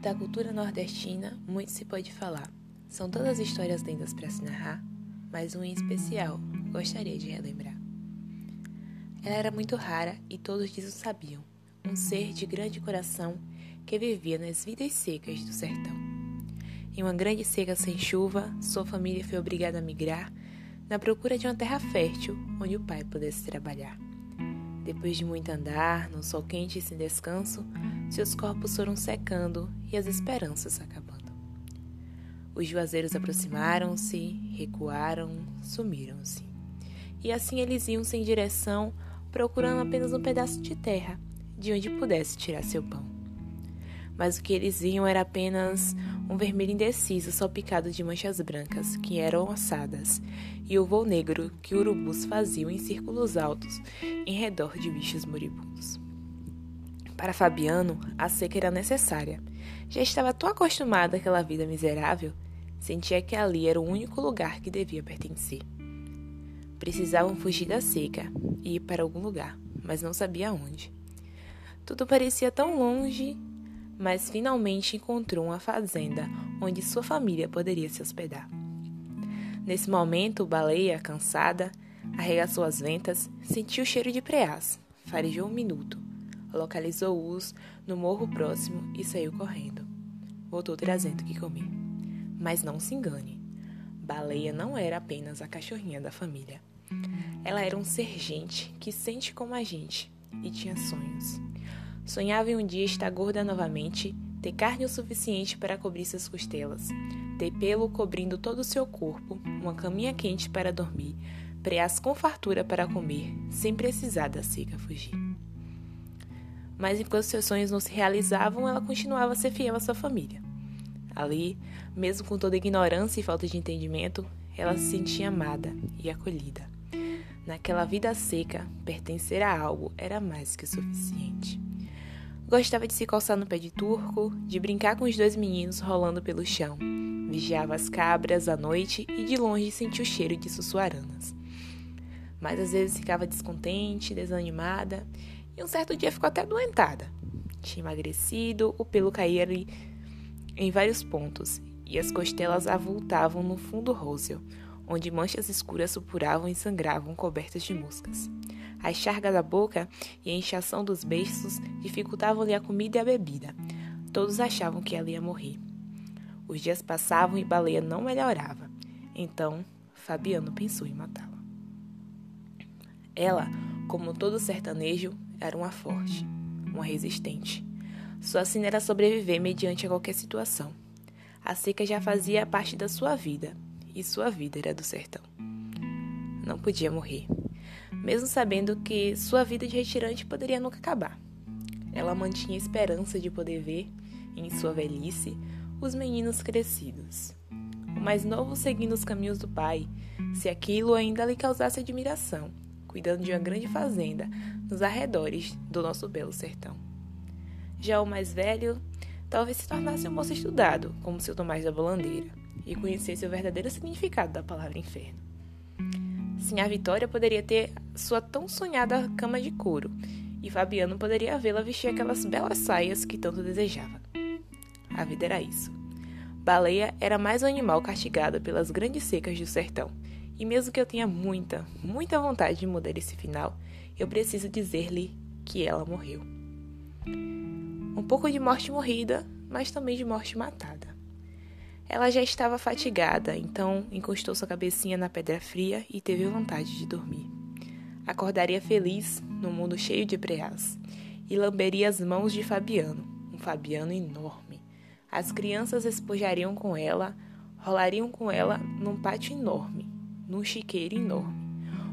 Da cultura nordestina, muito se pode falar. São todas histórias lindas para se narrar, mas um em especial gostaria de relembrar. Ela era muito rara e todos disso sabiam. Um ser de grande coração que vivia nas vidas secas do sertão. Em uma grande seca sem chuva, sua família foi obrigada a migrar na procura de uma terra fértil onde o pai pudesse trabalhar. Depois de muito andar, no sol quente e sem descanso, seus corpos foram secando e as esperanças acabando. Os juazeiros aproximaram-se, recuaram, sumiram-se. E assim eles iam sem direção, procurando apenas um pedaço de terra de onde pudesse tirar seu pão. Mas o que eles viam era apenas um vermelho indeciso salpicado de manchas brancas que eram ossadas e o voo negro que urubus faziam em círculos altos em redor de bichos moribundos. Para Fabiano, a seca era necessária. Já estava tão acostumado àquela vida miserável, sentia que ali era o único lugar que devia pertencer. Precisavam fugir da seca e ir para algum lugar, mas não sabia onde. Tudo parecia tão longe mas finalmente encontrou uma fazenda onde sua família poderia se hospedar. Nesse momento, Baleia, cansada, arregaçou as ventas, sentiu o cheiro de preás, farejou um minuto, localizou-os no morro próximo e saiu correndo. Voltou trazendo o que comer. Mas não se engane, Baleia não era apenas a cachorrinha da família. Ela era um ser gente que sente como a gente e tinha sonhos. Sonhava em um dia estar gorda novamente, ter carne o suficiente para cobrir suas costelas, ter pelo cobrindo todo o seu corpo, uma caminha quente para dormir, preás com fartura para comer, sem precisar da seca fugir. Mas enquanto seus sonhos não se realizavam, ela continuava a ser fiel à sua família. Ali, mesmo com toda ignorância e falta de entendimento, ela se sentia amada e acolhida. Naquela vida seca, pertencer a algo era mais que suficiente. Gostava de se coçar no pé de turco, de brincar com os dois meninos rolando pelo chão. Vigiava as cabras à noite e de longe sentia o cheiro de sussuaranas. Mas às vezes ficava descontente, desanimada e um certo dia ficou até doentada. Tinha emagrecido, o pelo caía em vários pontos e as costelas avultavam no fundo róseo, onde manchas escuras supuravam e sangravam cobertas de moscas. A charga da boca e a inchação dos beiços dificultavam-lhe a comida e a bebida. Todos achavam que ela ia morrer. Os dias passavam e Baleia não melhorava. Então, Fabiano pensou em matá-la. Ela, como todo sertanejo, era uma forte, uma resistente. Sua sina era sobreviver mediante a qualquer situação. A seca já fazia parte da sua vida, e sua vida era do sertão. Não podia morrer mesmo sabendo que sua vida de retirante poderia nunca acabar. Ela mantinha esperança de poder ver, em sua velhice, os meninos crescidos. O mais novo seguindo os caminhos do pai, se aquilo ainda lhe causasse admiração, cuidando de uma grande fazenda nos arredores do nosso belo sertão. Já o mais velho talvez se tornasse um moço estudado, como seu Tomás da Bolandeira, e conhecesse o verdadeiro significado da palavra inferno. Sim, a Vitória poderia ter sua tão sonhada cama de couro, e Fabiano poderia vê-la vestir aquelas belas saias que tanto desejava. A vida era isso. Baleia era mais um animal castigado pelas grandes secas do sertão, e mesmo que eu tenha muita, muita vontade de mudar esse final, eu preciso dizer-lhe que ela morreu. Um pouco de morte morrida, mas também de morte matada. Ela já estava fatigada, então encostou sua cabecinha na pedra fria e teve vontade de dormir. Acordaria feliz no mundo cheio de preás e lamberia as mãos de Fabiano, um Fabiano enorme. As crianças espojariam com ela, rolariam com ela num pátio enorme, num chiqueiro enorme.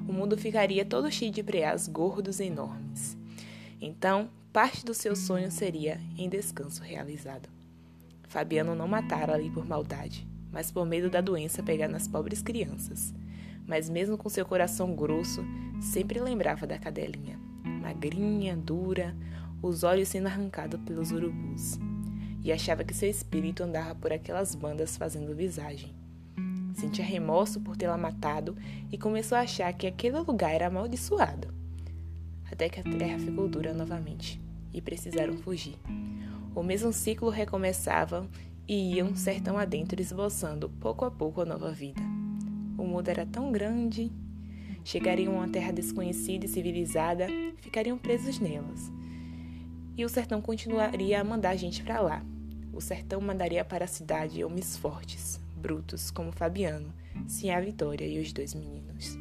O mundo ficaria todo cheio de preás gordos enormes. Então, parte do seu sonho seria em descanso realizado. Fabiano não matara ali por maldade, mas por medo da doença pegar nas pobres crianças. Mas mesmo com seu coração grosso, sempre lembrava da cadelinha, magrinha, dura, os olhos sendo arrancados pelos urubus, e achava que seu espírito andava por aquelas bandas fazendo visagem. Sentia remorso por tê-la matado e começou a achar que aquele lugar era amaldiçoado. Até que a terra ficou dura novamente e precisaram fugir. O mesmo ciclo recomeçava e iam sertão adentro esboçando pouco a pouco a nova vida. O mundo era tão grande. Chegariam a uma terra desconhecida e civilizada, ficariam presos nelas. E o sertão continuaria a mandar gente para lá. O sertão mandaria para a cidade homens fortes, brutos, como Fabiano, Sim a Vitória e os dois meninos.